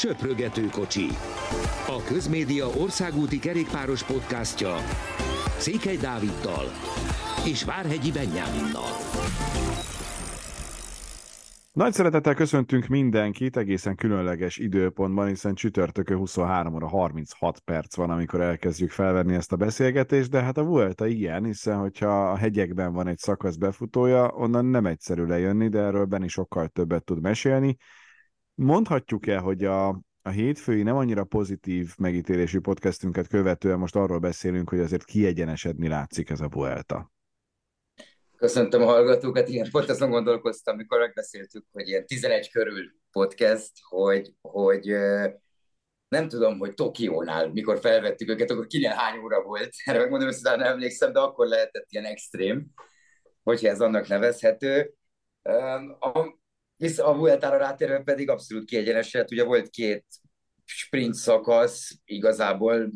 Söprögető kocsi. A Közmédia országúti kerékpáros podcastja Székely Dáviddal és Várhegyi Benyáminnal. Nagy szeretettel köszöntünk mindenkit egészen különleges időpontban, hiszen csütörtökön 23 óra 36 perc van, amikor elkezdjük felvenni ezt a beszélgetést, de hát a Vuelta ilyen, hiszen hogyha a hegyekben van egy szakasz befutója, onnan nem egyszerű lejönni, de erről Benni sokkal többet tud mesélni. Mondhatjuk-e, hogy a, a hétfői nem annyira pozitív megítélésű podcastünket követően most arról beszélünk, hogy azért kiegyenesedni látszik ez a Vuelta? Köszöntöm a hallgatókat, igen, pont azon gondolkoztam, amikor megbeszéltük, hogy ilyen 11 körül podcast, hogy, hogy nem tudom, hogy Tokiónál, mikor felvettük őket, akkor kinél hány óra volt, erre megmondom, hogy nem emlékszem, de akkor lehetett ilyen extrém, hogyha ez annak nevezhető. Vissza a Vueltára rátérve pedig abszolút kiegyenesedett, ugye volt két sprint szakasz, igazából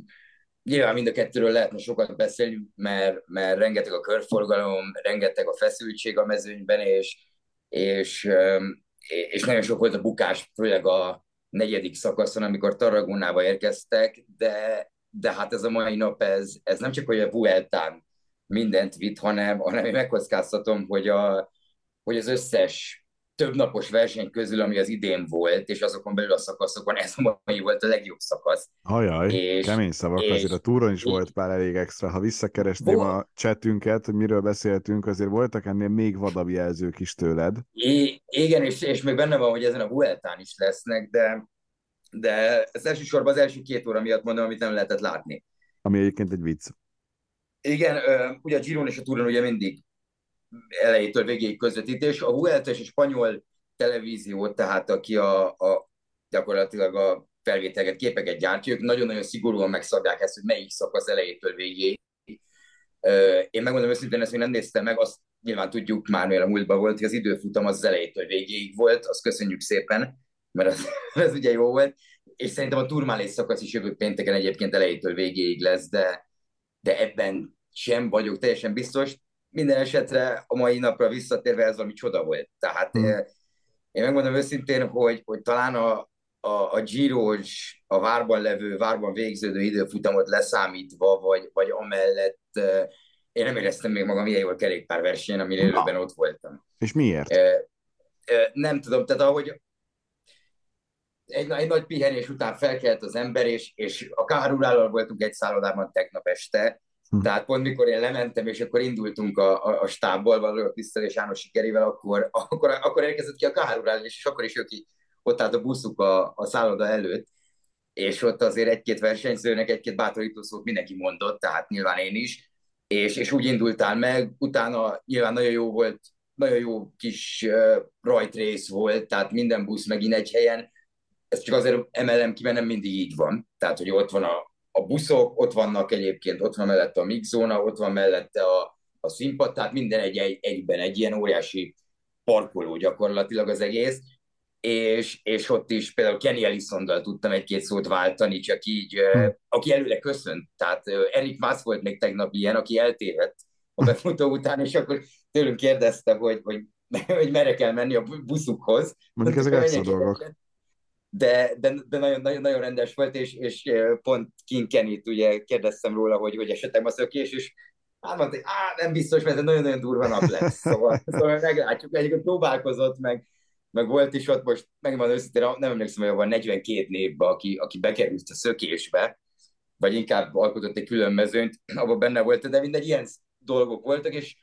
Nyilván mind a kettőről lehetne sokat beszélni, mert, mert rengeteg a körforgalom, rengeteg a feszültség a mezőnyben, és, és, és nagyon sok volt a bukás, főleg a negyedik szakaszon, amikor Tarragonába érkeztek, de, de hát ez a mai nap, ez, ez nem csak hogy a Vueltán mindent vitt, hanem, hanem én megkockáztatom, hogy, a, hogy az összes több napos verseny közül, ami az idén volt, és azokon belül a szakaszokon ez a mai volt a legjobb szakasz. Ajaj, és, kemény szavak, és, azért a túron is és, volt pár elég extra. Ha visszakeresném volt. a chatünket, hogy miről beszéltünk, azért voltak ennél még vadabb jelzők is tőled. I, igen, és, és még benne van, hogy ezen a Vueltán is lesznek, de, de ez elsősorban az első két óra miatt mondom, amit nem lehetett látni. Ami egyébként egy vicc. Igen, ugye a Giron és a Touron ugye mindig elejétől végéig közvetítés. A Vuelta és a spanyol televízió, tehát aki a, a gyakorlatilag a felvételeket, képeket gyártja, ők nagyon-nagyon szigorúan megszabják ezt, hogy melyik szakasz elejétől végéig. Én megmondom őszintén, ezt még nem néztem meg, azt nyilván tudjuk már, mert a múltban volt, hogy az időfutam az elejétől végéig volt, azt köszönjük szépen, mert az, az ugye jó volt, és szerintem a turmálés szakasz is jövő pénteken egyébként elejétől végéig lesz, de, de ebben sem vagyok teljesen biztos minden esetre a mai napra visszatérve ez valami csoda volt. Tehát hmm. én, én megmondom őszintén, hogy, hogy talán a, a, a giro a várban levő, várban végződő időfutamot leszámítva, vagy, vagy amellett én nem éreztem még magam ilyen jól kerékpárversenyen, amin élőben ott voltam. És miért? E, e, nem tudom, tehát ahogy egy, egy nagy pihenés után felkelt az ember, és, és a Kárulállal voltunk egy szállodában tegnap este, Hm. Tehát pont mikor én lementem, és akkor indultunk a, a, a stábból, valójában Krisztel és János Sikerivel, akkor, akkor, akkor érkezett ki a kárurál, és akkor is ő ki, ott állt a buszuk a, a szálloda előtt, és ott azért egy-két versenyzőnek egy-két bátorító szót mindenki mondott, tehát nyilván én is, és, és úgy indultál meg, utána nyilván nagyon jó volt, nagyon jó kis uh, rajtrész volt, tehát minden busz megint egy helyen, ez csak azért emelem ki, mert nem mindig így van, tehát hogy ott van a, a buszok, ott vannak egyébként, ott van mellette a mixzóna, ott van mellette a, a színpad, tehát minden egy, egy, egyben, egy ilyen óriási parkoló gyakorlatilag az egész, és, és ott is például Kenny Ellisondal tudtam egy-két szót váltani, csak így, hm. aki előle köszönt, tehát Erik Mász volt még tegnap ilyen, aki eltévedt a befutó után, és akkor tőlünk kérdezte, hogy, hogy, hogy merre kell menni a buszukhoz. Mondjuk ezek extra dolgok de, de, de nagyon, nagyon, nagyon rendes volt, és, és pont King Kenny-t ugye kérdeztem róla, hogy, hogy esetleg a szökés, és hát mondta, hogy á, nem biztos, mert ez nagyon-nagyon durva nap lesz. Szóval, szóval meglátjuk, egyébként próbálkozott, meg, meg volt is ott most, megmondom őszintén, nem emlékszem, hogy van 42 névbe, aki, aki bekerült a szökésbe, vagy inkább alkotott egy külön mezőnyt, abban benne volt, de mindegy, ilyen dolgok voltak, és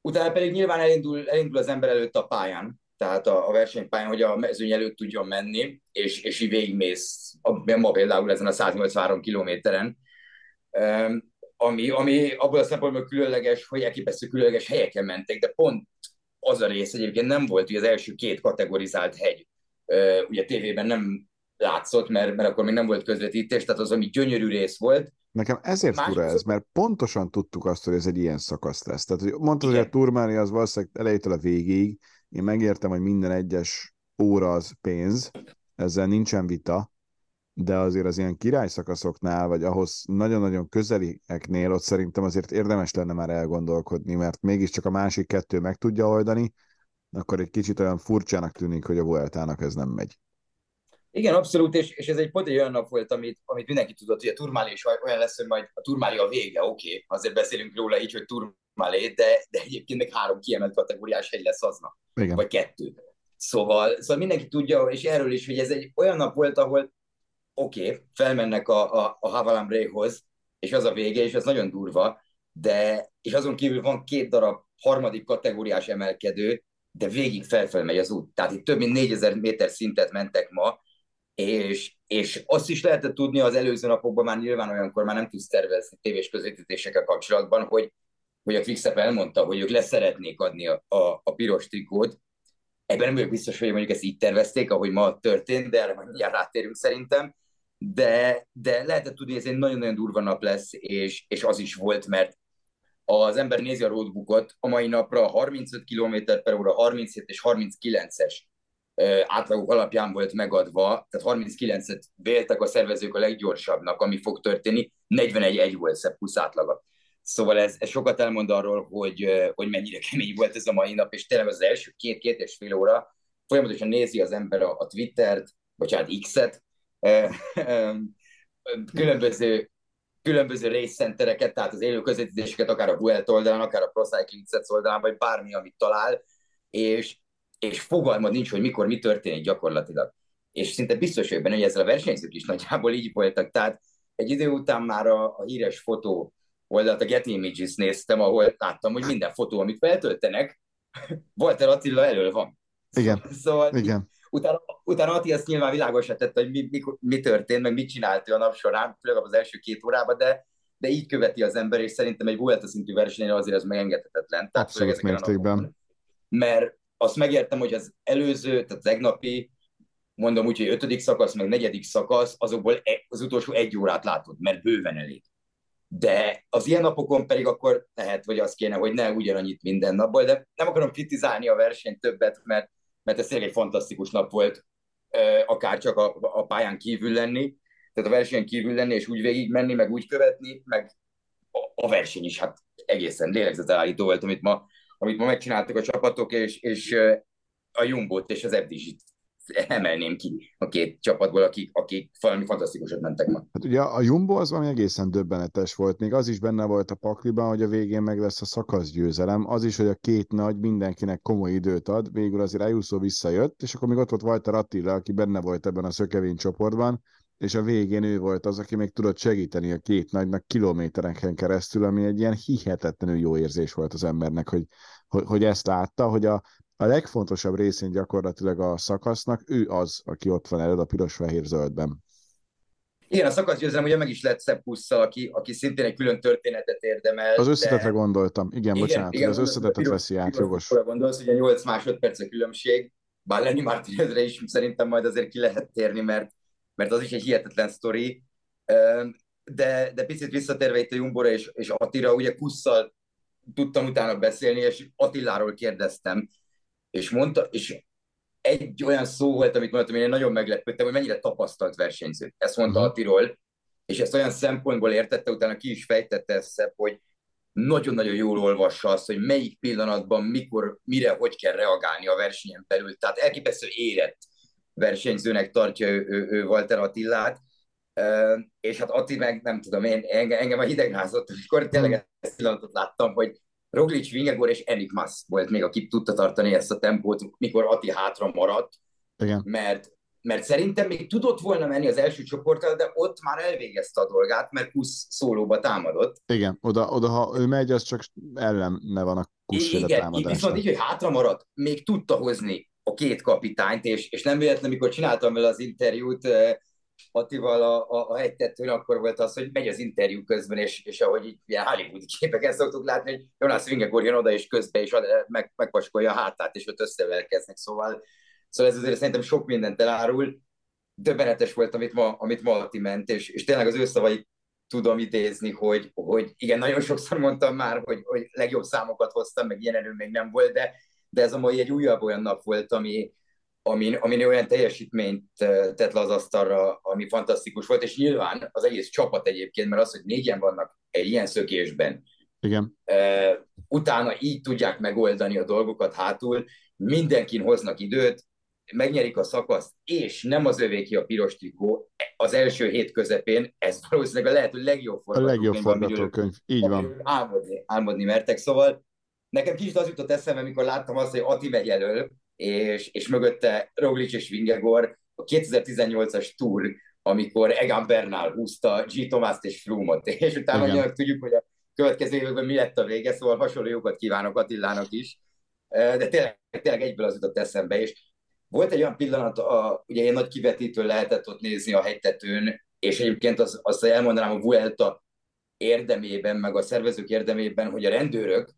utána pedig nyilván elindul, elindul az ember előtt a pályán, tehát a, a versenypályán, hogy a mezőny előtt tudjon menni, és, és így végigmész, a, ma például ezen a 183 kilométeren, ami, ami abból a szempontból különleges, hogy elképesztő különleges helyeken mentek, de pont az a rész egyébként nem volt, hogy az első két kategorizált hegy. Ugye tévében nem látszott, mert, mert akkor még nem volt közvetítés, tehát az, ami gyönyörű rész volt. Nekem ezért Más fura ez, mert pontosan tudtuk azt, hogy ez egy ilyen szakasz lesz. Tehát, hogy mondtad, hogy a turmáni az valószínűleg elejétől a végig, én megértem, hogy minden egyes óra az pénz, ezzel nincsen vita, de azért az ilyen királyszakaszoknál, vagy ahhoz nagyon-nagyon közelieknél ott szerintem azért érdemes lenne már elgondolkodni, mert mégiscsak a másik kettő meg tudja oldani, akkor egy kicsit olyan furcsának tűnik, hogy a Vueltának ez nem megy. Igen, abszolút, és, és ez egy pont egy olyan nap volt, amit, amit mindenki tudott, hogy a Turmálé is olyan lesz, hogy majd a Turmálé a vége, oké, okay. azért beszélünk róla így, hogy Turmálé, de, de egyébként meg három kiemelt kategóriás hegy lesz aznap, Igen. vagy kettő. Szóval, szóval mindenki tudja, és erről is, hogy ez egy olyan nap volt, ahol oké, okay, felmennek a, a, a Havalambre-hoz, és az a vége, és ez nagyon durva, de, és azon kívül van két darab harmadik kategóriás emelkedő, de végig felfelé megy az út. Tehát itt több mint 4000 méter szintet mentek ma, és, és azt is lehetett tudni az előző napokban, már nyilván olyankor már nem tudsz tervezni tévés közvetítésekkel kapcsolatban, hogy, hogy a Quickstep elmondta, hogy ők leszeretnék adni a, a, a piros trikót. Ebben nem vagyok biztos, hogy mondjuk ezt így tervezték, ahogy ma történt, de erre majd mindjárt rátérünk szerintem. De, de lehetett tudni, hogy ez egy nagyon-nagyon durva nap lesz, és, és az is volt, mert az ember nézi a roadbookot, a mai napra 35 km per óra, 37 és 39-es átlagok alapján volt megadva, tehát 39-et véltek a szervezők a leggyorsabbnak, ami fog történni, 41-1 volt szebb plusz átlaga. Szóval ez, ez sokat elmond arról, hogy, hogy mennyire kemény volt ez a mai nap, és tényleg az első két-két és fél óra folyamatosan nézi az ember a, a Twittert, bocsánat, X-et, különböző különböző részcentereket, tehát az élő közvetítéseket, akár a Vuelt oldalán, akár a Pro Cycling oldalán, vagy bármi, amit talál, és, és fogalmad nincs, hogy mikor mi történik gyakorlatilag. És szinte biztos vagyok benne, hogy ezzel a versenyzők is nagyjából így voltak. Tehát egy idő után már a, a híres fotó oldalt, a Get Images néztem, ahol láttam, hogy minden fotó, amit feltöltenek, Walter Attila elől van. Igen. Szóval Igen. Utána, utána Ati ezt nyilván világosra tette, hogy mi, mi, mi történt, meg mit csinált ő a nap során, főleg az első két órában, de, de így követi az ember, és szerintem egy Vuelta szintű versenyen azért ez megengedhetetlen. Tehát Abszolút mértékben. Mert azt megértem, hogy az előző, tehát az egnapi, mondom úgy, hogy ötödik szakasz, meg negyedik szakasz, azokból e, az utolsó egy órát látod, mert bőven elég. De az ilyen napokon pedig akkor lehet, vagy az kéne, hogy ne ugyanannyit minden napból, de nem akarom kritizálni a versenyt többet, mert mert ez tényleg egy fantasztikus nap volt, akár csak a, a pályán kívül lenni, tehát a versenyen kívül lenni, és úgy végig menni, meg úgy követni, meg a, a verseny is, hát egészen lélegzetelállító volt, amit ma, amit ma megcsináltak a csapatok, és, és a Jumbot és az FDZ-t emelném ki a két csapatból, akik, akik valami fantasztikusat mentek ma. Hát ugye a Jumbo az valami egészen döbbenetes volt, még az is benne volt a pakliban, hogy a végén meg lesz a szakaszgyőzelem, az is, hogy a két nagy mindenkinek komoly időt ad, végül azért Ayuso visszajött, és akkor még ott volt Walter Attila, aki benne volt ebben a szökevény csoportban, és a végén ő volt az, aki még tudott segíteni a két nagynak kilométereken keresztül, ami egy ilyen hihetetlenül jó érzés volt az embernek, hogy, hogy, hogy ezt látta, hogy a, a legfontosabb részén gyakorlatilag a szakasznak, ő az, aki ott van előtt a piros-fehér-zöldben. Igen, a szakasz győzelem ugye meg is lett Szeppusszal, aki, aki szintén egy külön történetet érdemel. Az összetetre de... gondoltam. Igen, igen bocsánat, igen, az összetetet veszi át, jogos. gondolsz, ugye 8 másodperc a különbség, bár Lenny Martinezre is szerintem majd azért ki lehet térni, mert, mert az is egy hihetetlen sztori. De, de picit visszatérve itt a Jumbora és, és Attira, ugye Kusszal tudtam utána beszélni, és Attiláról kérdeztem, és mondta, és egy olyan szó volt, amit mondtam, én nagyon meglepődtem, hogy mennyire tapasztalt versenyző. Ezt mondta uh-huh. Attiról, és ezt olyan szempontból értette, utána ki is fejtette ezt, hogy nagyon-nagyon jól olvassa azt, hogy melyik pillanatban, mikor, mire, hogy kell reagálni a versenyen belül. Tehát elképesztő érett versenyzőnek tartja ő, ő, ő Walter Attillát, Uh, és hát Atti meg, nem tudom, én, engem, engem a hidegrázott, amikor tényleg ezt pillanatot láttam, hogy Roglic, Vingegor és Enigmas volt még, aki tudta tartani ezt a tempót, mikor Ati hátra maradt. Igen. Mert, mert szerintem még tudott volna menni az első csoporttal, de ott már elvégezte a dolgát, mert Kusz szólóba támadott. Igen, oda, oda ha ő megy, az csak ellenne van a Kusz Igen, viszont így, hogy hátra maradt, még tudta hozni a két kapitányt, és, és nem véletlen, mikor csináltam vele az interjút, Attival a, a, a hegytetőn akkor volt az, hogy megy az interjú közben, és, és ahogy így ilyen Hollywood képeket szoktuk látni, hogy Jonas Vingegor jön oda és közben, és meg, megpaskolja a hátát, és ott összevelkeznek, szóval, szóval ez azért szerintem sok mindent elárul. Döbbenetes volt, amit ma, amit ma Atti ment, és, és tényleg az ő szavai tudom idézni, hogy, hogy igen, nagyon sokszor mondtam már, hogy, hogy legjobb számokat hoztam, meg ilyen erő még nem volt, de, de ez a mai egy újabb olyan nap volt, ami, amin, amin olyan teljesítményt tett le az asztalra, ami fantasztikus volt, és nyilván az egész csapat egyébként, mert az, hogy négyen vannak egy ilyen szökésben, Igen. utána így tudják megoldani a dolgokat hátul, mindenkin hoznak időt, megnyerik a szakaszt, és nem az övé ki a piros trikó, az első hét közepén, ez valószínűleg a lehető legjobb forgatókönyv. A legjobb forgatókönyv, így van. Álmodni, álmodni mertek, szóval nekem kicsit az jutott eszembe, amikor láttam azt, hogy Ati megy elől, és, és mögötte Roglic és Vingegor, a 2018-as Tour, amikor Egan Bernal húzta G. Tomászt és Flumot, és utána Igen. tudjuk, hogy a következő években mi lett a vége, szóval hasonló jókat kívánok Attilának is, de tényleg, tényleg egyből az jutott eszembe, és volt egy olyan pillanat, a, ugye egy nagy kivetítő lehetett ott nézni a hegytetőn, és egyébként az, azt elmondanám a Vuelta érdemében, meg a szervezők érdemében, hogy a rendőrök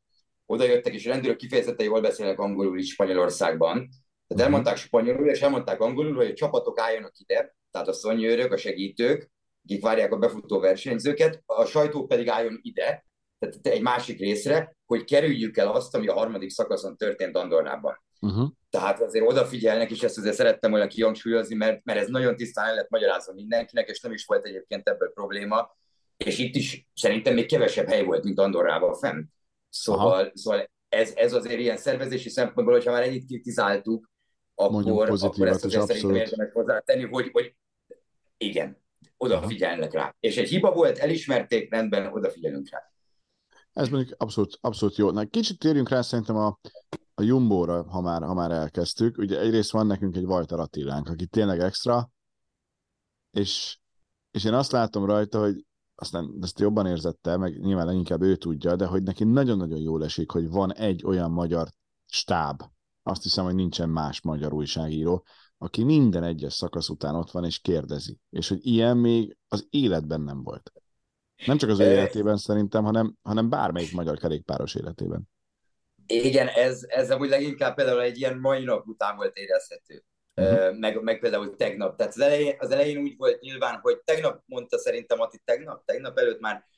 oda jöttek, és a rendőrök kifejezetten jól beszélnek angolul is Spanyolországban. Tehát mhm. elmondták spanyolul, és elmondták angolul, hogy a csapatok álljanak ide, tehát a szonyőrök, a segítők, akik várják a befutó versenyzőket, a sajtó pedig álljon ide, tehát egy másik részre, hogy kerüljük el azt, ami a harmadik szakaszon történt Andorrában. Uh-huh. Tehát azért odafigyelnek, és ezt azért szerettem volna kihangsúlyozni, mert, mert ez nagyon tisztán el lett magyarázva mindenkinek, és nem is volt egyébként ebből probléma, és itt is szerintem még kevesebb hely volt, mint Andorrában fenn. Szóval, szóval ez, ez azért ilyen szervezési szempontból, hogyha már ennyit kritizáltuk, akkor, akkor ezt azért szerintem érdemes hozzátenni, hogy, hogy igen, odafigyelnek rá. És egy hiba volt, elismerték, rendben, odafigyelünk rá. Ez mondjuk abszolút, abszolút jó. Na, kicsit térjünk rá szerintem a, a Jumbo-ra, ha már, ha már elkezdtük. Ugye egyrészt van nekünk egy Walter Attilánk, aki tényleg extra, és, és én azt látom rajta, hogy aztán ezt jobban érzette, meg nyilván leginkább ő tudja, de hogy neki nagyon-nagyon jól esik, hogy van egy olyan magyar stáb, azt hiszem, hogy nincsen más magyar újságíró, aki minden egyes szakasz után ott van és kérdezi. És hogy ilyen még az életben nem volt. Nem csak az ő életében szerintem, hanem, hanem bármelyik magyar kerékpáros életében. Igen, ez, ez amúgy leginkább például egy ilyen mai nap után volt érezhető. Uh-huh. Meg, meg például tegnap. Tehát az elején, az elején úgy volt nyilván, hogy tegnap mondta szerintem Ati, tegnap, tegnap előtt már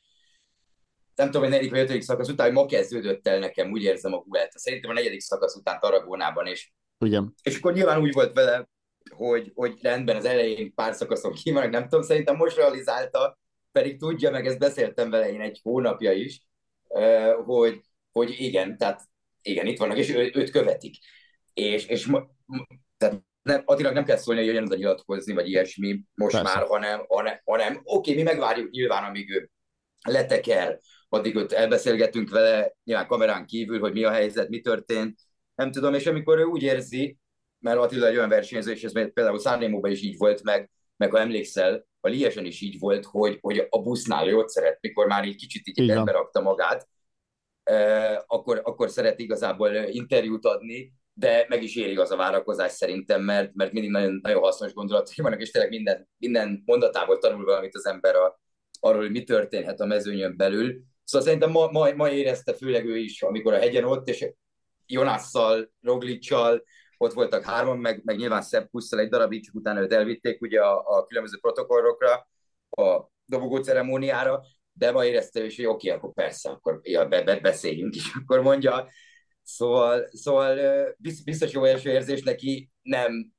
nem tudom, hogy negyedik vagy ötödik szakasz után, hogy ma kezdődött el nekem, úgy érzem a Vuelta. Szerintem a negyedik szakasz után Taragónában, és, Igen. és akkor nyilván úgy volt vele, hogy, hogy rendben az elején pár szakaszon kimaradnak, nem tudom, szerintem most realizálta, pedig tudja, meg ezt beszéltem vele én egy hónapja is, hogy, hogy igen, tehát igen, itt vannak, és ő, őt követik. És, és tehát nem, Attilag nem kell szólni, hogy jöjjön oda nyilatkozni, vagy ilyesmi most Persze. már, hanem, hanem, hanem oké, mi megvárjuk nyilván, amíg ő leteker, addig ott elbeszélgetünk vele, nyilván kamerán kívül, hogy mi a helyzet, mi történt, nem tudom, és amikor ő úgy érzi, mert Attila egy olyan versenyző, és ez például Szárnémóban is így volt, meg, meg ha emlékszel, a Liesen is így volt, hogy, hogy a busznál jót szeret, mikor már így kicsit így rendbe rakta magát, eh, akkor, akkor szeret igazából interjút adni, de meg is éri az a várakozás szerintem, mert, mert mindig nagyon, nagyon hasznos gondolatai vannak, és tényleg minden, minden mondatából tanul valamit az ember a, arról, hogy mi történhet a mezőnyön belül. Szóval szerintem ma, ma, ma érezte főleg ő is, amikor a hegyen ott, és Jonasszal, Roglicsal, ott voltak hárman, meg, meg nyilván Szebb Pusztal egy darabig, csak utána őt elvitték ugye a, a különböző protokollokra, a dobogó ceremóniára, de ma érezte is, hogy oké, okay, akkor persze, akkor ja, be, be, beszéljünk is, akkor mondja. Szóval, szóval biztos jó első érzés neki, nem,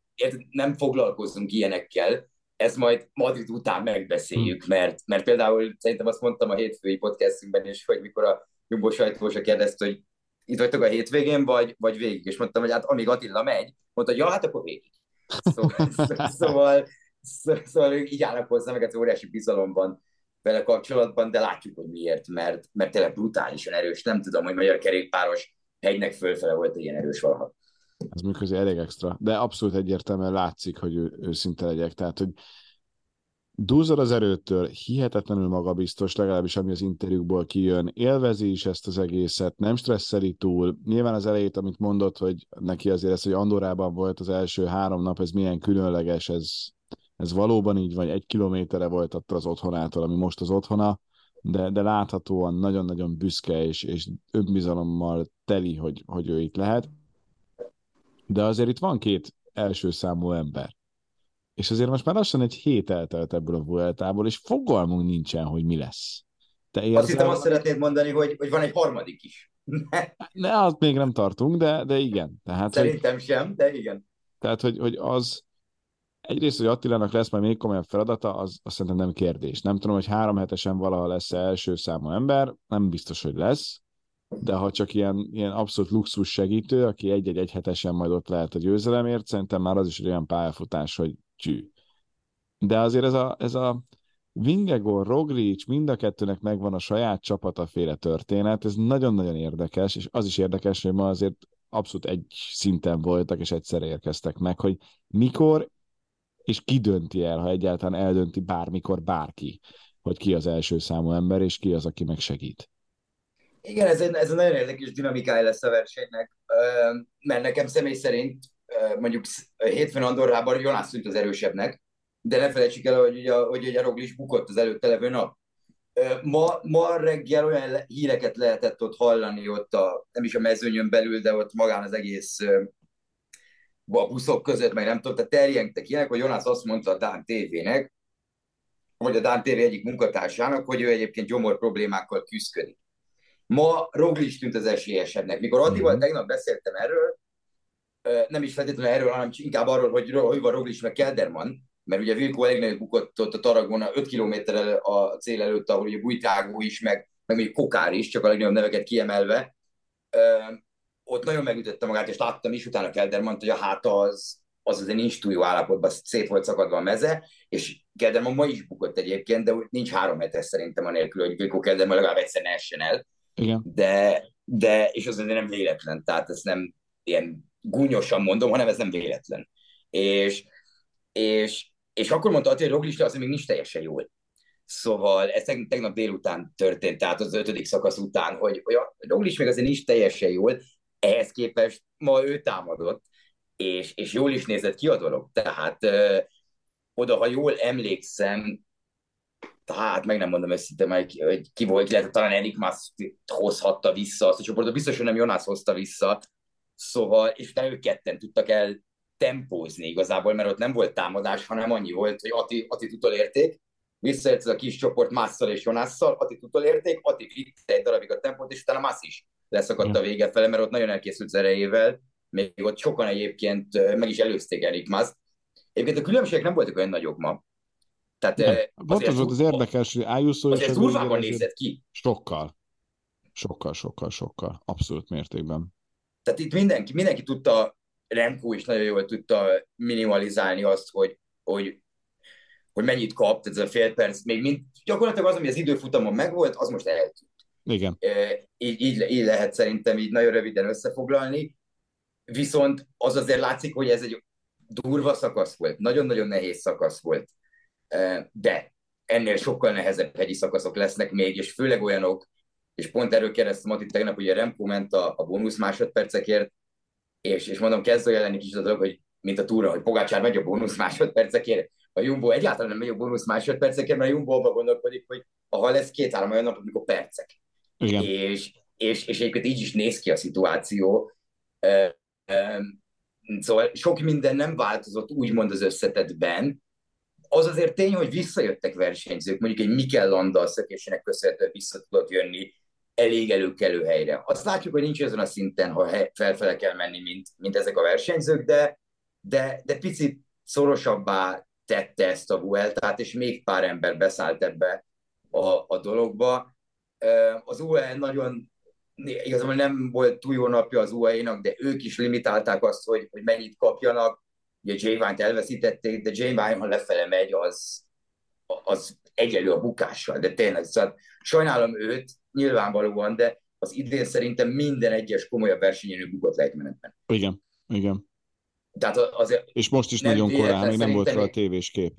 nem foglalkozunk ilyenekkel, ezt majd Madrid után megbeszéljük, hm. mert, mert például szerintem azt mondtam a hétfői podcastünkben is, hogy mikor a Jumbo sajtósa kérdezte, hogy itt vagytok a hétvégén, vagy, vagy végig? És mondtam, hogy hát amíg Attila megy, mondta, hogy ja, hát akkor végig. Szóval, szóval, szóval, szóval így állnak hozzá, meg ez óriási bizalomban vele kapcsolatban, de látjuk, hogy miért, mert, mert tényleg brutálisan erős. Nem tudom, hogy magyar kerékpáros hegynek fölfele volt ilyen erős valaha. Ez mondjuk elég extra, de abszolút egyértelműen látszik, hogy ő, őszinte legyek. Tehát, hogy Dúzor az erőtől, hihetetlenül magabiztos, legalábbis ami az interjúkból kijön, élvezi is ezt az egészet, nem stresszeli túl. Nyilván az elejét, amit mondott, hogy neki azért ez, hogy Andorában volt az első három nap, ez milyen különleges, ez, ez valóban így vagy, egy kilométerre volt attól az otthonától, ami most az otthona, de, de láthatóan nagyon-nagyon büszke és, és önbizalommal teli, hogy, hogy ő itt lehet. De azért itt van két első számú ember és azért most már lassan egy hét eltelt ebből a Vueltából, és fogalmunk nincsen, hogy mi lesz. Te érzel... Azt hittem azt szeretnéd mondani, hogy, hogy van egy harmadik is. ne, azt még nem tartunk, de, de igen. Tehát, Szerintem hogy, sem, de igen. Tehát, hogy, hogy az egyrészt, hogy Attilának lesz majd még komolyabb feladata, az, az szerintem nem kérdés. Nem tudom, hogy három hetesen valaha lesz első számú ember, nem biztos, hogy lesz. de ha csak ilyen, ilyen abszolút luxus segítő, aki egy-egy egyhetesen majd ott lehet a győzelemért, szerintem már az is egy olyan pályafutás, hogy csű. De azért ez a, ez a Vingegor, Roglic, mind a kettőnek megvan a saját csapataféle történet, ez nagyon-nagyon érdekes, és az is érdekes, hogy ma azért abszolút egy szinten voltak, és egyszerre érkeztek meg, hogy mikor és ki dönti el, ha egyáltalán eldönti bármikor bárki, hogy ki az első számú ember, és ki az, aki megsegít. Igen, ez egy, ez egy nagyon érdekes dinamikája lesz a versenynek, mert nekem személy szerint mondjuk hétfőn Andorrában Jonas tűnt az erősebbnek, de ne felejtsük el, hogy ugye, hogy ugye Roglic bukott az előtte levő nap. Ma, ma reggel olyan híreket lehetett ott hallani, ott a, nem is a mezőnyön belül, de ott magán az egész a buszok között, meg nem tudom, tehát terjengtek ilyenek, hogy Jonas azt mondta a Dán TV-nek, vagy a Dán TV egyik munkatársának, hogy ő egyébként gyomor problémákkal küzdik. Ma Roglic tűnt az esélyesebbnek. Mikor Addival mm-hmm. tegnap beszéltem erről, nem is feltétlenül erről, hanem inkább arról, hogy hogy van Roglic meg Kelderman, mert ugye Vilko elég nagyon bukott ott a Taragona 5 kilométerrel a cél előtt, ahol ugye Bujtágó is, meg, meg még Kokár is, csak a legnagyobb neveket kiemelve. Ott nagyon megütötte magát, és láttam is utána Kelderman, hogy a háta az, az azért nincs túl jó állapotban, szét volt szakadva a meze, és Kelderman ma is bukott egyébként, de nincs három hetes szerintem anélkül, hogy Vilko Kelderman legalább egyszer ne essen el. Igen. De, de, és az azért nem véletlen, tehát ezt nem ilyen gúnyosan mondom, hanem ez nem véletlen. És, és, és akkor mondta Attila, hogy Roglic az még nincs teljesen jól. Szóval ez tegnap délután történt, tehát az ötödik szakasz után, hogy, hogy a Roglic még azért nincs teljesen jól, ehhez képest ma ő támadott, és, és jól is nézett ki a dolog. Tehát ö, oda, ha jól emlékszem, hát meg nem mondom összinte, hogy, hogy ki volt, illetve talán Erik Mas hozhatta vissza azt a csoportot, biztos, hogy nem Jonas hozta vissza, szóval, és utána ők ketten tudtak el tempózni igazából, mert ott nem volt támadás, hanem annyi volt, hogy Ati, Ati utolérték, visszajött ez a kis csoport Másszal és Jonásszal, Ati utolérték, Ati vitte egy darabig a tempót, és utána Mász is leszakadt a vége fele, mert ott nagyon elkészült az erejével, még ott sokan egyébként meg is előzték Erik Mász. Egyébként a különbségek nem voltak olyan nagyok ma. Tehát, nem. Pont az volt az érdekes, hogy Ayuso és az durvában nézett ki. Sokkal. Sokkal, sokkal, sokkal. Abszolút mértékben. Tehát itt mindenki, mindenki tudta Remco is nagyon jól tudta minimalizálni azt, hogy, hogy, hogy mennyit kap, ez a fél perc, még mind, gyakorlatilag az, ami az időfutamon megvolt, az most eltűnt. Igen. így, így, így lehet szerintem így nagyon röviden összefoglalni. Viszont az azért látszik, hogy ez egy durva szakasz volt, nagyon-nagyon nehéz szakasz volt. De ennél sokkal nehezebb hegyi szakaszok lesznek még, és főleg olyanok, és pont erről kérdeztem Mati tegnap, a Remco ment a, a bónusz másodpercekért, és, és mondom, kezd olyan kicsit a dolog, hogy mint a túra, hogy Pogácsár megy a bónusz másodpercekért, a Jumbo egyáltalán nem megy a bónusz másodpercekért, mert a Jumbo abban gondolkodik, hogy ha lesz két-három olyan nap, amikor percek. Igen. És, és, és egyébként így is néz ki a szituáció. Szóval sok minden nem változott úgymond az összetetben. Az azért tény, hogy visszajöttek versenyzők, mondjuk egy Mikel Landa szökésének köszönhetően vissza tudott jönni elég előkelő helyre. Azt látjuk, hogy nincs azon a szinten, ha felfele kell menni, mint, mint ezek a versenyzők, de, de, de picit szorosabbá tette ezt a Vueltát, és még pár ember beszállt ebbe a, a dologba. Az UE nagyon, igazából nem volt túl jó napja az UE-nak, de ők is limitálták azt, hogy, hogy mennyit kapjanak. Ugye Jay Vine-t elveszítették, de Jay Vine, ha lefele megy, az, az egyelő a bukással, de tényleg, szóval sajnálom őt, nyilvánvalóan, de az idén szerintem minden egyes komolyabb versenyen bukott lejtmenetben. Igen, igen. Tehát azért és most is nagyon korán, még nem volt fel a tévés kép.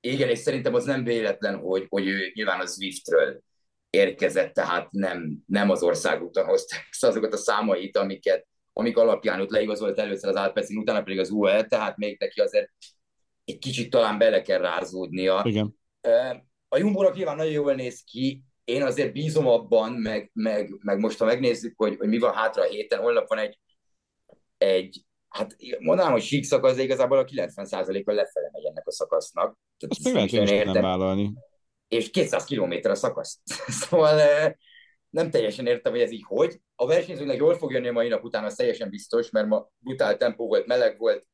Igen, és szerintem az nem véletlen, hogy, hogy ő nyilván a Zwiftről érkezett, tehát nem, nem az országúton hozta azokat a számait, amiket, amik alapján ott leigazolt először az Alpecin, utána pedig az UL, tehát még neki azért egy kicsit talán bele kell rázódnia. Igen. A Jumbo-nak nyilván nagyon jól néz ki, én azért bízom abban, meg, meg, meg most ha megnézzük, hogy, hogy mi van hátra a héten, holnap van egy, egy hát mondanám, hogy sík szakasz, de igazából a 90%-a lefele megy ennek a szakasznak. Tehát Azt még lehet nem vállalni. És 200 km a szakasz. szóval nem teljesen értem, hogy ez így hogy. A versenyzőnek jól fog jönni a mai nap után, az teljesen biztos, mert ma brutál tempó volt, meleg volt,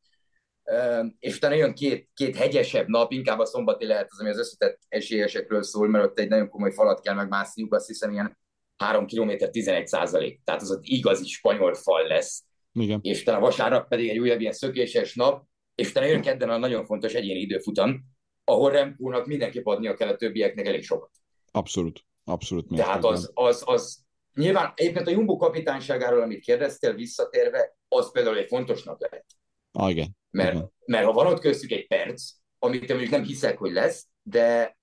és utána jön két, két hegyesebb nap, inkább a szombati lehet az, ami az összetett esélyesekről szól, mert ott egy nagyon komoly falat kell megmászniuk, azt hiszem ilyen 3 km 11 százalék. Tehát az ott igazi spanyol fal lesz. Igen. És talán vasárnap pedig egy újabb ilyen szökéses nap, és utána jön kedden a nagyon fontos egyéni időfutam, ahol Remkónak mindenképp adnia kell a többieknek elég sokat. Abszolút, abszolút. Tehát az, az, az, nyilván egyébként a Jumbo kapitányságáról, amit kérdeztél visszatérve, az például egy fontos nap lehet. Ah, igen. Mert, igen. mert ha van ott köztük egy perc, amit mondjuk nem hiszek, hogy lesz, de,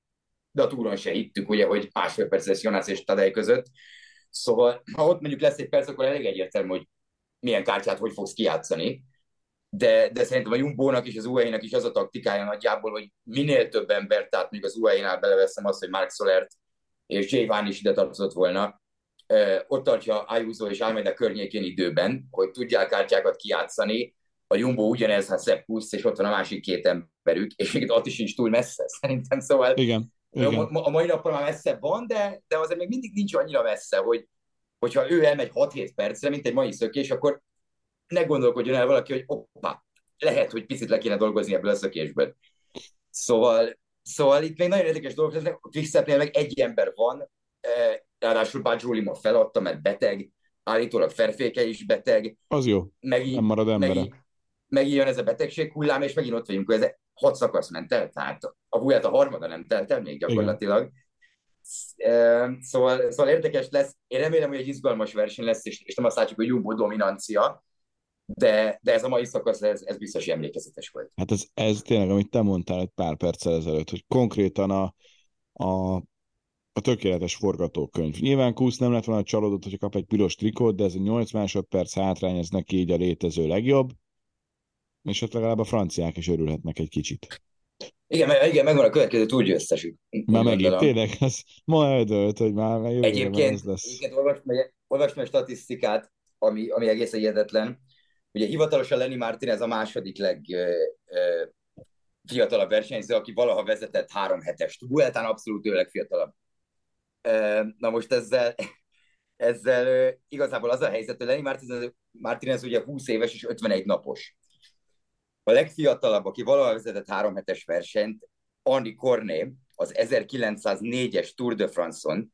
de a túron se hittük, ugye, hogy másfél perc lesz Jonas és Tadej között. Szóval, ha ott mondjuk lesz egy perc, akkor elég egyértelmű, hogy milyen kártyát hogy fogsz kijátszani. De, de szerintem a Jumbo-nak és az UAE-nak is az a taktikája nagyjából, hogy minél több ember, tehát még az UAE-nál beleveszem azt, hogy Mark Solert és Jay is ide tartozott volna, ott tartja Ayuso és Almeida környékén időben, hogy tudják kártyákat kijátszani, a Jumbo ugyanez, ha Sepp Kusz, és ott van a másik két emberük, és még ott is sincs túl messze, szerintem, szóval igen, igen. A, a mai napon már messze van, de, de azért még mindig nincs annyira messze, hogy hogyha ő elmegy 6-7 percre, mint egy mai szökés, akkor ne gondolkodjon el valaki, hogy oppá, lehet, hogy picit le kéne dolgozni ebből a szökésből. Szóval, szóval itt még nagyon érdekes dolgok lesznek. A Quickstepnél meg egy ember van, ráadásul Bajoli ma feladta, mert beteg, állítólag Ferféke is beteg. Az jó, megint, nem marad embere. Megint, megint jön ez a betegség hullám, és megint ott vagyunk, hogy ez hat szakasz ment el, tehát a hullát a harmada nem telt el még gyakorlatilag. Igen. Szóval, szóval érdekes lesz. Én remélem, hogy egy izgalmas verseny lesz, és, és nem azt látjuk, hogy Jumbo dominancia, de, de ez a mai szakasz, ez, ez biztos emlékezetes volt. Hát ez, ez tényleg, amit te mondtál egy pár perccel ezelőtt, hogy konkrétan a, a, a tökéletes forgatókönyv. Nyilván Kusz nem lett volna csalódott, hogy kap egy piros trikót, de ez a 8 másodperc hátrány, ez neki így a létező legjobb és ott legalább a franciák is örülhetnek egy kicsit. Igen, meg, igen megvan a következő túlgyőztesük. Már megint, tényleg, ez ma eldölt, hogy már meg Egyébként, ez lesz. egyébként olvasd meg, olvasd meg statisztikát, ami, ami egészen hihetetlen. Ugye hivatalosan Lenny Martinez a második leg fiatalabb versenyző, aki valaha vezetett három hetest. Vueltán abszolút ő legfiatalabb. Na most ezzel, ezzel igazából az a helyzet, hogy Lenny Martinez, Martinez ugye 20 éves és 51 napos. A legfiatalabb, aki valaha vezetett három hetes versenyt, Andy Corné, az 1904-es Tour de France-on,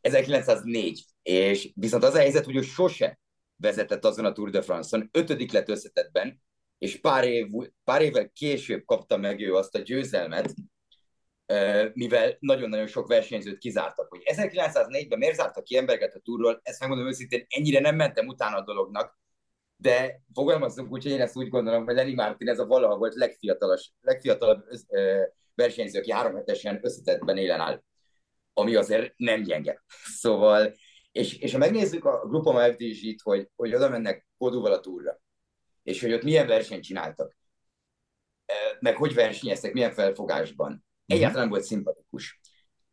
1904, és viszont az a helyzet, hogy ő sose vezetett azon a Tour de France-on, ötödik lett összetettben, és pár, év, pár évvel később kapta meg ő azt a győzelmet, mivel nagyon-nagyon sok versenyzőt kizártak. Hogy 1904-ben miért zártak ki embereket a túrról, ezt megmondom őszintén, ennyire nem mentem utána a dolognak, de fogalmazunk úgy, hogy én ezt úgy gondolom, hogy Lenny Martin ez a valaha volt legfiatalabb versenyző, aki három hetesen összetettben élen áll, ami azért nem gyenge. Szóval, és, és ha megnézzük a Grupama FDG-t, hogy, hogy oda mennek Kodúval a túra, és hogy ott milyen versenyt csináltak, meg hogy versenyeztek, milyen felfogásban, mhm. egyáltalán volt szimpatikus.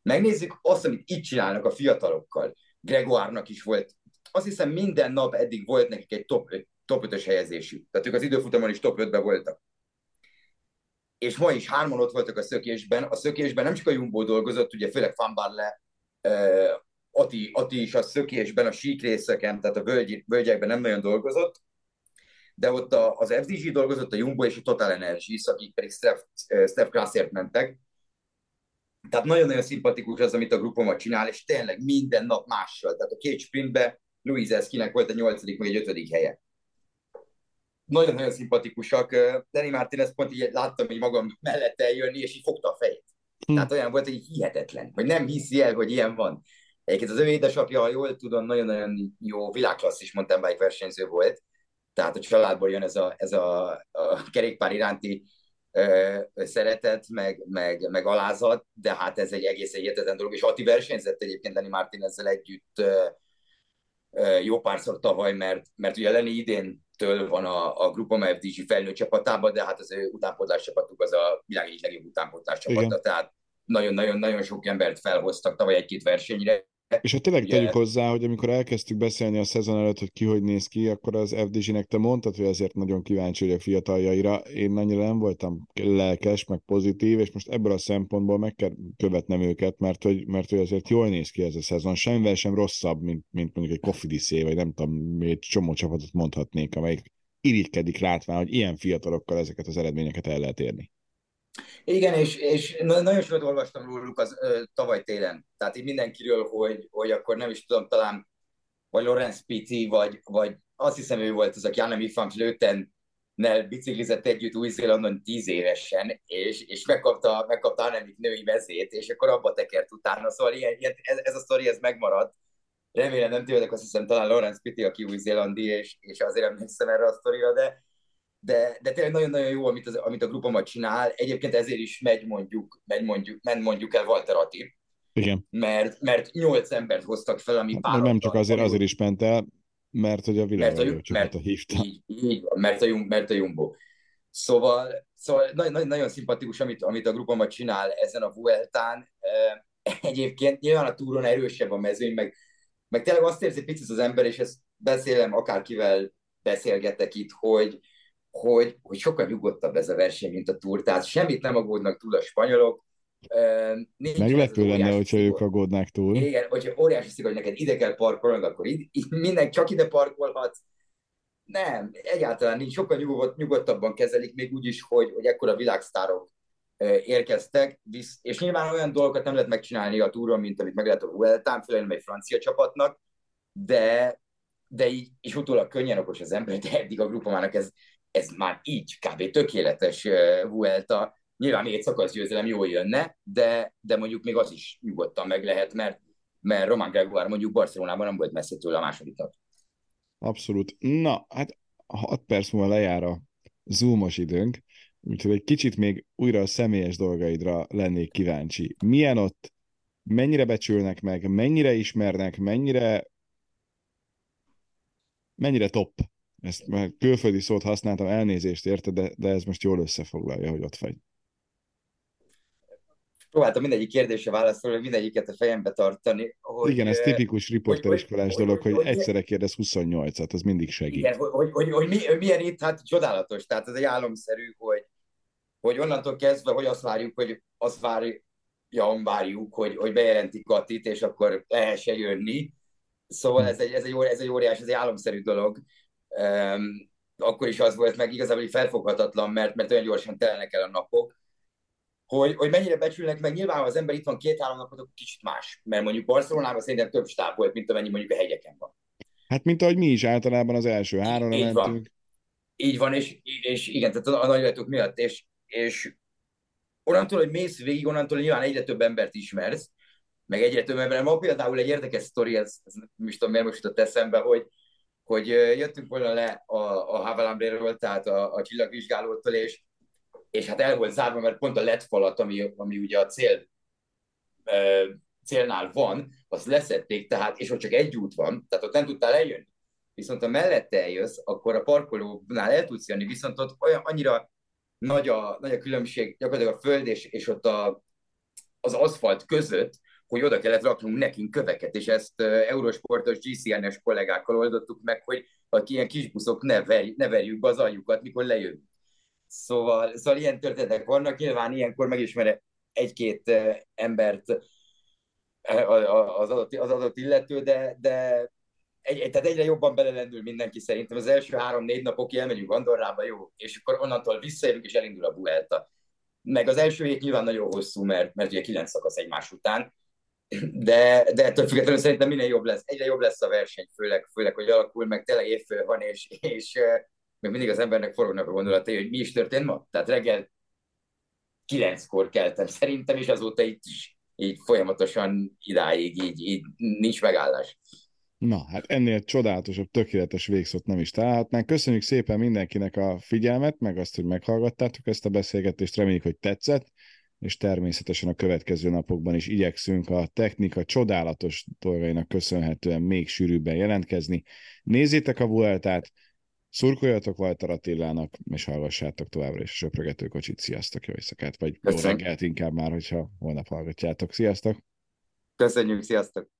Megnézzük azt, amit itt csinálnak a fiatalokkal. Gregoárnak is volt, azt hiszem minden nap eddig volt nekik egy top 5 top 5-ös helyezésű. Tehát ők az időfutamon is top 5-ben voltak. És ma is hárman ott voltak a szökésben. A szökésben nem csak a Jumbo dolgozott, ugye főleg Van Barle, uh, Ati, Ati is a szökésben, a sík részeken, tehát a völgy, völgyekben nem nagyon dolgozott, de ott a, az FDG dolgozott, a Jumbo és a Total Energies, akik pedig Steph, Steph Klassért mentek. Tehát nagyon-nagyon szimpatikus az, amit a grupomat csinál, és tényleg minden nap mással. Tehát a két sprintbe Louis Eskinek volt a nyolcadik, vagy egy ötödik helye nagyon-nagyon szimpatikusak. Danny Martinez pont így láttam így magam mellett eljönni, és így fogta a fejét. Hm. Tehát olyan volt, hogy hihetetlen, hogy nem hiszi el, hogy ilyen van. Egyébként az ő édesapja, ha jól tudom, nagyon-nagyon jó világklasszis mountain bike versenyző volt. Tehát a családból jön ez a, ez a, a kerékpár iránti ö, szeretet, meg, meg, meg alázat, de hát ez egy egész egyetlen dolog, és Ati versenyzett egyébként Lenny Martinezzel együtt ö, ö, jó párszor tavaly, mert, mert ugye Lenny idén től van a, a Grupom FDG felnőtt csapatában, de hát az ő utánpótlás csapatuk az a világ egyik legjobb utánpótlás csapata, tehát nagyon-nagyon-nagyon sok embert felhoztak tavaly egy-két versenyre, és ha tényleg tegyük hozzá, hogy amikor elkezdtük beszélni a szezon előtt, hogy ki hogy néz ki, akkor az FDG-nek te mondtad, hogy ezért nagyon kíváncsi vagyok fiataljaira. Én annyira nem voltam lelkes, meg pozitív, és most ebből a szempontból meg kell követnem őket, mert hogy, mert hogy azért jól néz ki ez a szezon. Semmivel sem rosszabb, mint, mint mondjuk egy Koffidiszé, vagy nem tudom, még csomó csapatot mondhatnék, amelyik irigykedik látván, hogy ilyen fiatalokkal ezeket az eredményeket el lehet érni. Igen, és, és nagyon sokat olvastam róluk az ö, tavaly télen. Tehát így mindenkiről, hogy, hogy akkor nem is tudom, talán vagy Lorenz Pitti, vagy, vagy azt hiszem ő volt az, aki Anna Mifams lőten nel biciklizett együtt Új-Zélandon tíz évesen, és, és megkapta, megkapta Annemik női vezét, és akkor abba tekert utána. Szóval ilyen, ilyen, ez, ez a sztori, ez megmaradt. Remélem nem tévedek, azt hiszem talán Lorenz Pitti, aki új-zélandi, és, és azért emlékszem erre a sztorira, de, de, de tényleg nagyon-nagyon jó, amit, az, amit a grupomat csinál. Egyébként ezért is megy mondjuk, megy mondjuk, ment mondjuk el Walter Attila, igen. Mert, mert nyolc embert hoztak fel, ami pár. Nem csak azért, azért is ment el, mert hogy a világ mert a, mert, hívta. Így, így mert, a, mert a Jumbo. Szóval, szóval nagyon, nagyon szimpatikus, amit, amit a grupomat csinál ezen a Vueltán. Egyébként nyilván a túron erősebb a mezőny, meg, meg tényleg azt érzi picit az ember, és ezt beszélem, akárkivel beszélgetek itt, hogy, hogy, hogy sokkal nyugodtabb ez a verseny, mint a túr. Tehát semmit nem aggódnak túl a spanyolok, Meglepő lenne, hogyha ők aggódnák túl. Igen, hogyha óriási szigor, hogy neked ide kell parkolnod, akkor így, így minden csak ide parkolhatsz. Nem, egyáltalán nincs, sokkal nyugod, nyugodtabban kezelik, még úgy is, hogy, hogy ekkora világsztárok érkeztek, visz, és nyilván olyan dolgokat nem lehet megcsinálni a túron, mint amit meg lehet a Vueltán, főleg egy francia csapatnak, de, de így, és utólag könnyen okos az ember, de eddig a grupomának ez, ez már így kb. tökéletes Vuelta, Nyilván egy szakaszgyőzelem jól jönne, de, de mondjuk még az is nyugodtan meg lehet, mert, mert Román Gregoire mondjuk Barcelonában nem volt messze tőle a másodiknak. Abszolút. Na, hát 6 perc múlva lejár a zoomos időnk, úgyhogy egy kicsit még újra a személyes dolgaidra lennék kíváncsi. Milyen ott, mennyire becsülnek meg, mennyire ismernek, mennyire mennyire top? Ezt már külföldi szót használtam, elnézést érte, de, de ez most jól összefoglalja, hogy ott vagy próbáltam mindegyik kérdésre válaszolni, mindegyiket a fejembe tartani. Hogy, Igen, ez tipikus riporteriskolás dolog, hogy, hogy, hogy egyszerre kérdez 28-at, az mindig segít. Igen, hogy, hogy, hogy, hogy, mi, milyen itt, hát csodálatos, tehát ez egy álomszerű, hogy, hogy onnantól kezdve, hogy azt várjuk, hogy azt várjuk, ja, várjuk, hogy, hogy bejelentik Katit, és akkor lehessen jönni. Szóval ez egy, ez egy, ez egy óriás, ez egy álomszerű dolog. Akkor is az volt meg igazából felfoghatatlan, mert, mert olyan gyorsan telnek el a napok hogy, hogy mennyire becsülnek meg. Nyilván, ha az ember itt van két-három napot, akkor kicsit más. Mert mondjuk Barcelonában szerintem több stáb volt, mint amennyi mondjuk a hegyeken van. Hát, mint ahogy mi is általában az első háromra így mentünk. Van. Így van, és, és igen, tehát a, nagyletok miatt, és, és onnantól, hogy mész végig, onnantól nyilván egyre több embert ismersz, meg egyre több ember. Ma például egy érdekes sztori, ez, ez nem is tudom, miért most jutott eszembe, hogy, hogy jöttünk volna le a, a Havalambréről, tehát a, a csillagvizsgálótól, és és hát el volt zárva, mert pont a LED falat, ami, ami ugye a cél, célnál van, azt leszették, tehát, és ott csak egy út van, tehát ott nem tudtál eljönni. Viszont ha mellette eljössz, akkor a parkolónál el tudsz jönni, viszont ott olyan, annyira nagy a, nagy a különbség gyakorlatilag a föld és, és ott a, az aszfalt között, hogy oda kellett raknunk nekünk köveket, és ezt Eurosportos GCN-es kollégákkal oldottuk meg, hogy a ilyen kis buszok ne, verj, ne verjük be az aljukat, mikor lejövünk. Szóval, szóval ilyen történetek vannak, nyilván ilyenkor megismer egy-két embert az adott, az adott illető, de, de egy, tehát egyre jobban belelendül mindenki szerintem. Az első három-négy nap oké, elmegyünk Andorrába, jó, és akkor onnantól visszajövünk, és elindul a Vuelta. Meg az első hét nyilván nagyon hosszú, mert, mert ugye kilenc szakasz egymás után, de, de ettől függetlenül szerintem minél jobb lesz. Egyre jobb lesz a verseny, főleg, főleg hogy alakul, meg tényleg évfő van, és, és még mindig az embernek forognak a gondolatai, hogy mi is történt ma. Tehát reggel kilenckor keltem szerintem, és azóta itt is így folyamatosan idáig így, így nincs megállás. Na, hát ennél csodálatosabb, tökéletes végszót nem is találhatnánk. Köszönjük szépen mindenkinek a figyelmet, meg azt, hogy meghallgattátok ezt a beszélgetést, reméljük, hogy tetszett, és természetesen a következő napokban is igyekszünk a technika csodálatos dolgainak köszönhetően még sűrűbben jelentkezni. Nézzétek a Vueltát, Szurkoljatok Walter Attilának, és hallgassátok továbbra is a söprögető kocsit. Sziasztok, jó éjszakát, vagy Köszönöm. jó reggelt inkább már, hogyha holnap hallgatjátok. Sziasztok! Köszönjük, sziasztok!